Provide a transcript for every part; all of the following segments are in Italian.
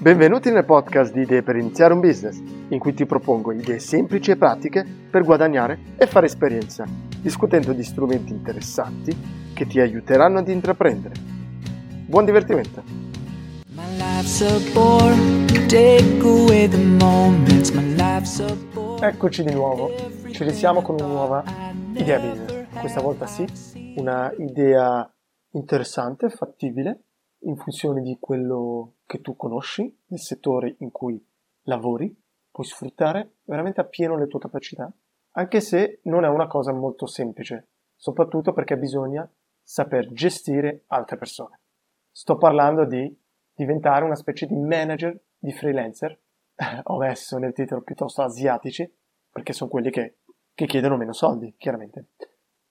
Benvenuti nel podcast di Idee per iniziare un business, in cui ti propongo idee semplici e pratiche per guadagnare e fare esperienza, discutendo di strumenti interessanti che ti aiuteranno ad intraprendere. Buon divertimento! Eccoci di nuovo, ci risiamo con una nuova idea business. Questa volta sì, una idea interessante, fattibile, in funzione di quello che tu conosci, del settore in cui lavori, puoi sfruttare veramente appieno le tue capacità, anche se non è una cosa molto semplice, soprattutto perché bisogna saper gestire altre persone. Sto parlando di diventare una specie di manager di freelancer. Ho messo nel titolo piuttosto asiatici, perché sono quelli che, che chiedono meno soldi, chiaramente.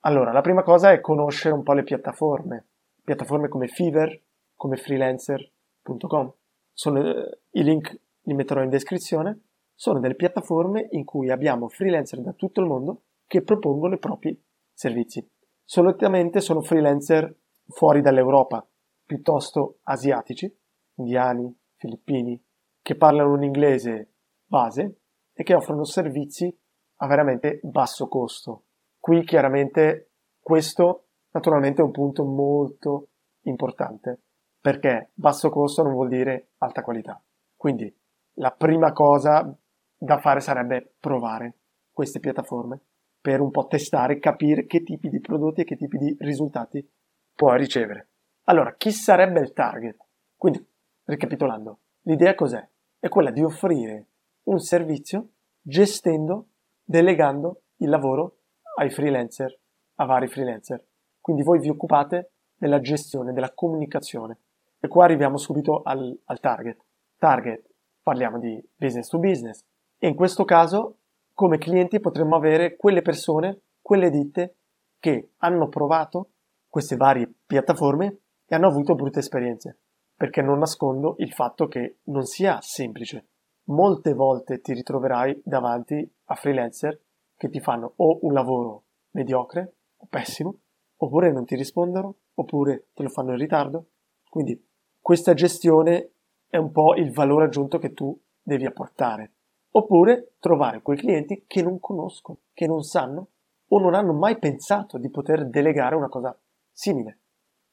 Allora, la prima cosa è conoscere un po' le piattaforme, piattaforme come Fiverr, come freelancer.com. Sono, eh, I link li metterò in descrizione. Sono delle piattaforme in cui abbiamo freelancer da tutto il mondo che propongono i propri servizi. Solitamente sono freelancer fuori dall'Europa, piuttosto asiatici, indiani, filippini, che parlano un inglese base e che offrono servizi a veramente basso costo. Qui chiaramente questo naturalmente è un punto molto importante perché basso costo non vuol dire alta qualità. Quindi la prima cosa da fare sarebbe provare queste piattaforme per un po' testare capire che tipi di prodotti e che tipi di risultati puoi ricevere. Allora, chi sarebbe il target? Quindi, ricapitolando, l'idea cos'è? È quella di offrire un servizio gestendo, delegando il lavoro ai freelancer, a vari freelancer. Quindi voi vi occupate della gestione, della comunicazione e qua arriviamo subito al, al target. Target, parliamo di business to business. E in questo caso, come clienti, potremmo avere quelle persone, quelle ditte che hanno provato queste varie piattaforme e hanno avuto brutte esperienze. Perché non nascondo il fatto che non sia semplice. Molte volte ti ritroverai davanti a freelancer che ti fanno o un lavoro mediocre o pessimo, oppure non ti rispondono, oppure te lo fanno in ritardo. Quindi questa gestione è un po' il valore aggiunto che tu devi apportare. Oppure trovare quei clienti che non conoscono, che non sanno o non hanno mai pensato di poter delegare una cosa simile.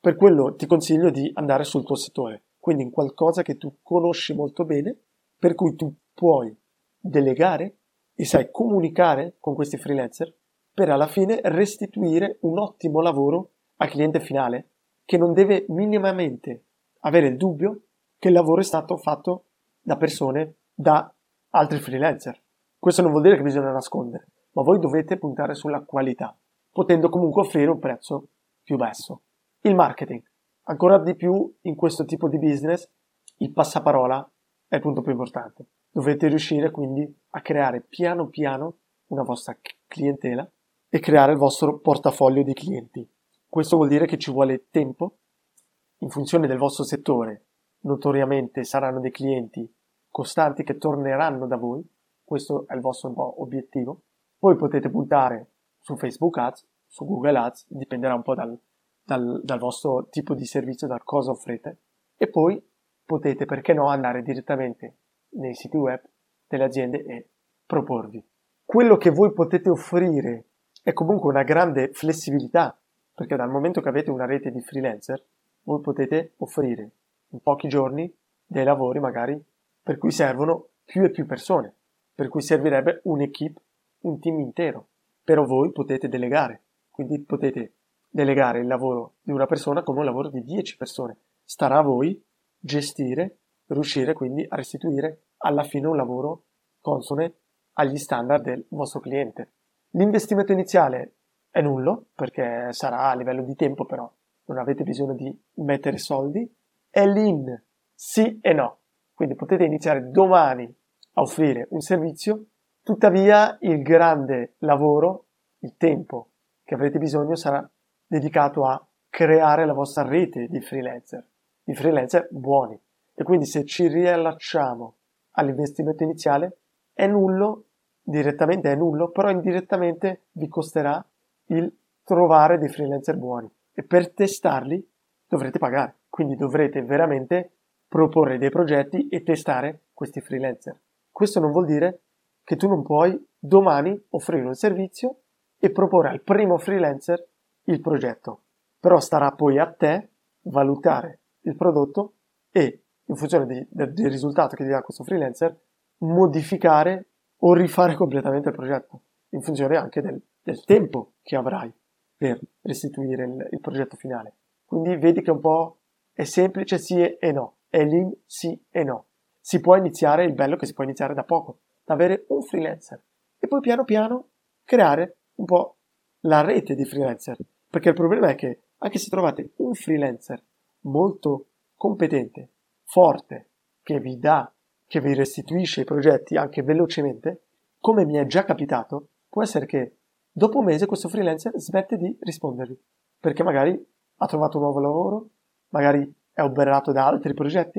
Per quello ti consiglio di andare sul tuo settore, quindi in qualcosa che tu conosci molto bene, per cui tu puoi delegare e sai comunicare con questi freelancer per alla fine restituire un ottimo lavoro al cliente finale che non deve minimamente avere il dubbio che il lavoro è stato fatto da persone, da altri freelancer. Questo non vuol dire che bisogna nascondere, ma voi dovete puntare sulla qualità, potendo comunque offrire un prezzo più basso. Il marketing. Ancora di più in questo tipo di business, il passaparola è il punto più importante. Dovete riuscire quindi a creare piano piano una vostra clientela e creare il vostro portafoglio di clienti. Questo vuol dire che ci vuole tempo in funzione del vostro settore, notoriamente saranno dei clienti costanti che torneranno da voi, questo è il vostro obiettivo. Poi potete puntare su Facebook Ads, su Google Ads, dipenderà un po' dal, dal, dal vostro tipo di servizio, da cosa offrite. E poi potete, perché no, andare direttamente nei siti web delle aziende e proporvi. Quello che voi potete offrire è comunque una grande flessibilità, perché dal momento che avete una rete di freelancer, voi potete offrire in pochi giorni dei lavori magari per cui servono più e più persone, per cui servirebbe un'equipe, un team intero. Però voi potete delegare, quindi potete delegare il lavoro di una persona come un lavoro di 10 persone. Starà a voi gestire, riuscire quindi a restituire alla fine un lavoro consone agli standard del vostro cliente. L'investimento iniziale è nullo perché sarà a livello di tempo però non avete bisogno di mettere soldi, è l'in sì e no. Quindi potete iniziare domani a offrire un servizio, tuttavia il grande lavoro, il tempo che avrete bisogno sarà dedicato a creare la vostra rete di freelancer, di freelancer buoni. E quindi se ci riallacciamo all'investimento iniziale, è nullo, direttamente è nullo, però indirettamente vi costerà il trovare dei freelancer buoni e per testarli dovrete pagare. Quindi dovrete veramente proporre dei progetti e testare questi freelancer. Questo non vuol dire che tu non puoi domani offrire un servizio e proporre al primo freelancer il progetto. Però starà poi a te valutare il prodotto e, in funzione di, del, del risultato che ti dà questo freelancer, modificare o rifare completamente il progetto, in funzione anche del, del tempo che avrai per restituire il, il, progetto finale. Quindi vedi che un po' è semplice sì e no, è lì sì e no. Si può iniziare, il bello è che si può iniziare da poco, da avere un freelancer e poi piano piano creare un po' la rete di freelancer. Perché il problema è che anche se trovate un freelancer molto competente, forte, che vi dà, che vi restituisce i progetti anche velocemente, come mi è già capitato, può essere che dopo un mese questo freelancer smette di rispondervi, perché magari ha trovato un nuovo lavoro, magari è oberato da altri progetti,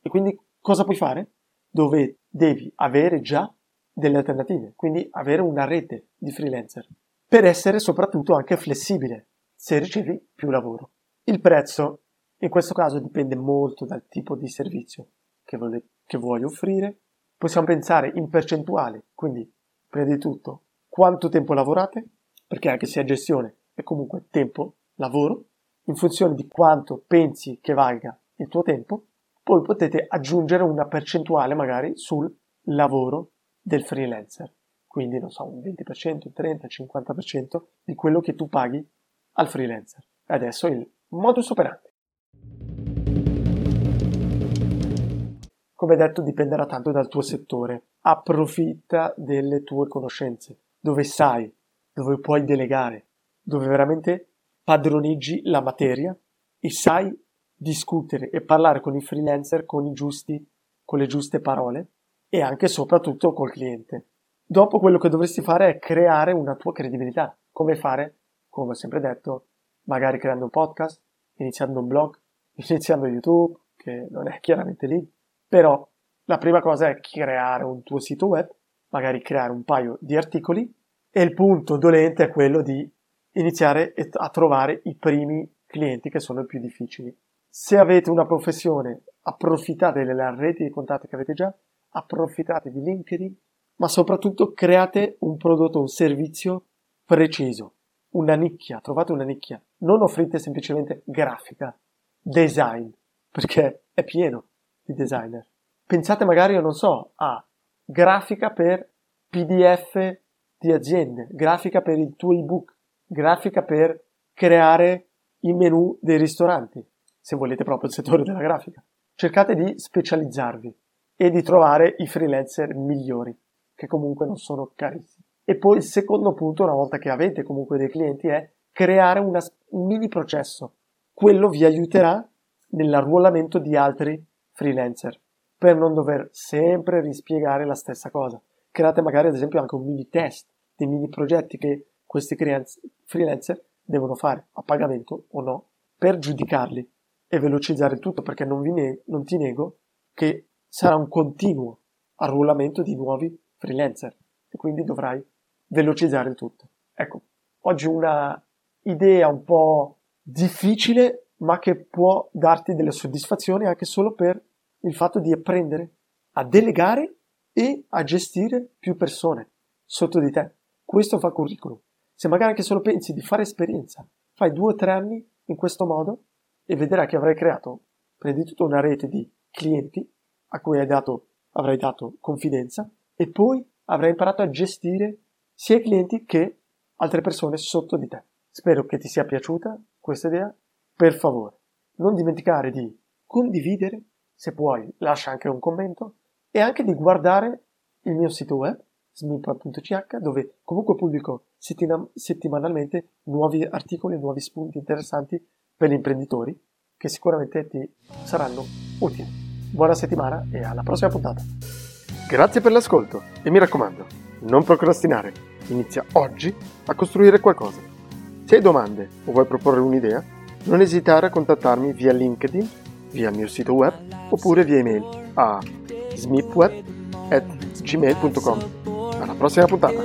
e quindi cosa puoi fare? Dove devi avere già delle alternative, quindi avere una rete di freelancer, per essere soprattutto anche flessibile se ricevi più lavoro. Il prezzo in questo caso dipende molto dal tipo di servizio che, vuole, che vuoi offrire. Possiamo pensare in percentuale, quindi prima di tutto quanto tempo lavorate, perché anche se è gestione è comunque tempo, lavoro, in funzione di quanto pensi che valga il tuo tempo, poi potete aggiungere una percentuale magari sul lavoro del freelancer. Quindi, non so, un 20%, un 30%, 50% di quello che tu paghi al freelancer. Adesso il modus operandi. Come detto, dipenderà tanto dal tuo settore. Approfitta delle tue conoscenze, dove sai, dove puoi delegare, dove veramente padroneggi la materia e sai discutere e parlare con i freelancer con i giusti, con le giuste parole e anche e soprattutto col cliente. Dopo quello che dovresti fare è creare una tua credibilità. Come fare? Come ho sempre detto, magari creando un podcast, iniziando un blog, iniziando YouTube, che non è chiaramente lì, però la prima cosa è creare un tuo sito web, magari creare un paio di articoli e il punto dolente è quello di iniziare a trovare i primi clienti che sono i più difficili. Se avete una professione, approfittate delle reti di contatti che avete già, approfittate di LinkedIn, ma soprattutto create un prodotto, un servizio preciso, una nicchia, trovate una nicchia. Non offrite semplicemente grafica, design, perché è pieno di designer. Pensate magari, non so, a grafica per PDF di aziende, grafica per il tuo ebook, grafica per creare i menu dei ristoranti, se volete proprio il settore della grafica. Cercate di specializzarvi e di trovare i freelancer migliori, che comunque non sono carissimi. E poi il secondo punto, una volta che avete comunque dei clienti, è creare una, un mini processo. Quello vi aiuterà nell'arruolamento di altri freelancer per non dover sempre rispiegare la stessa cosa. Create magari ad esempio anche un mini test, dei mini progetti che questi freelancer devono fare a pagamento o no per giudicarli e velocizzare il tutto perché non, ne- non ti nego che sarà un continuo arruolamento di nuovi freelancer e quindi dovrai velocizzare il tutto. Ecco, oggi una idea un po' difficile ma che può darti delle soddisfazioni anche solo per il fatto di apprendere a delegare e a gestire più persone sotto di te. Questo fa curriculum. Se magari anche solo pensi di fare esperienza, fai due o tre anni in questo modo e vedrai che avrai creato prima di tutto una rete di clienti a cui hai dato, avrai dato confidenza e poi avrai imparato a gestire sia i clienti che altre persone sotto di te. Spero che ti sia piaciuta questa idea per favore, non dimenticare di condividere, se puoi lascia anche un commento, e anche di guardare il mio sito web, smippa.ch, dove comunque pubblico settina- settimanalmente nuovi articoli, nuovi spunti interessanti per gli imprenditori, che sicuramente ti saranno utili. Buona settimana e alla prossima puntata. Grazie per l'ascolto e mi raccomando, non procrastinare, inizia oggi a costruire qualcosa. Se hai domande o vuoi proporre un'idea, non esitare a contattarmi via LinkedIn, via il mio sito web oppure via email a smipweb.gmail.com. Alla prossima puntata!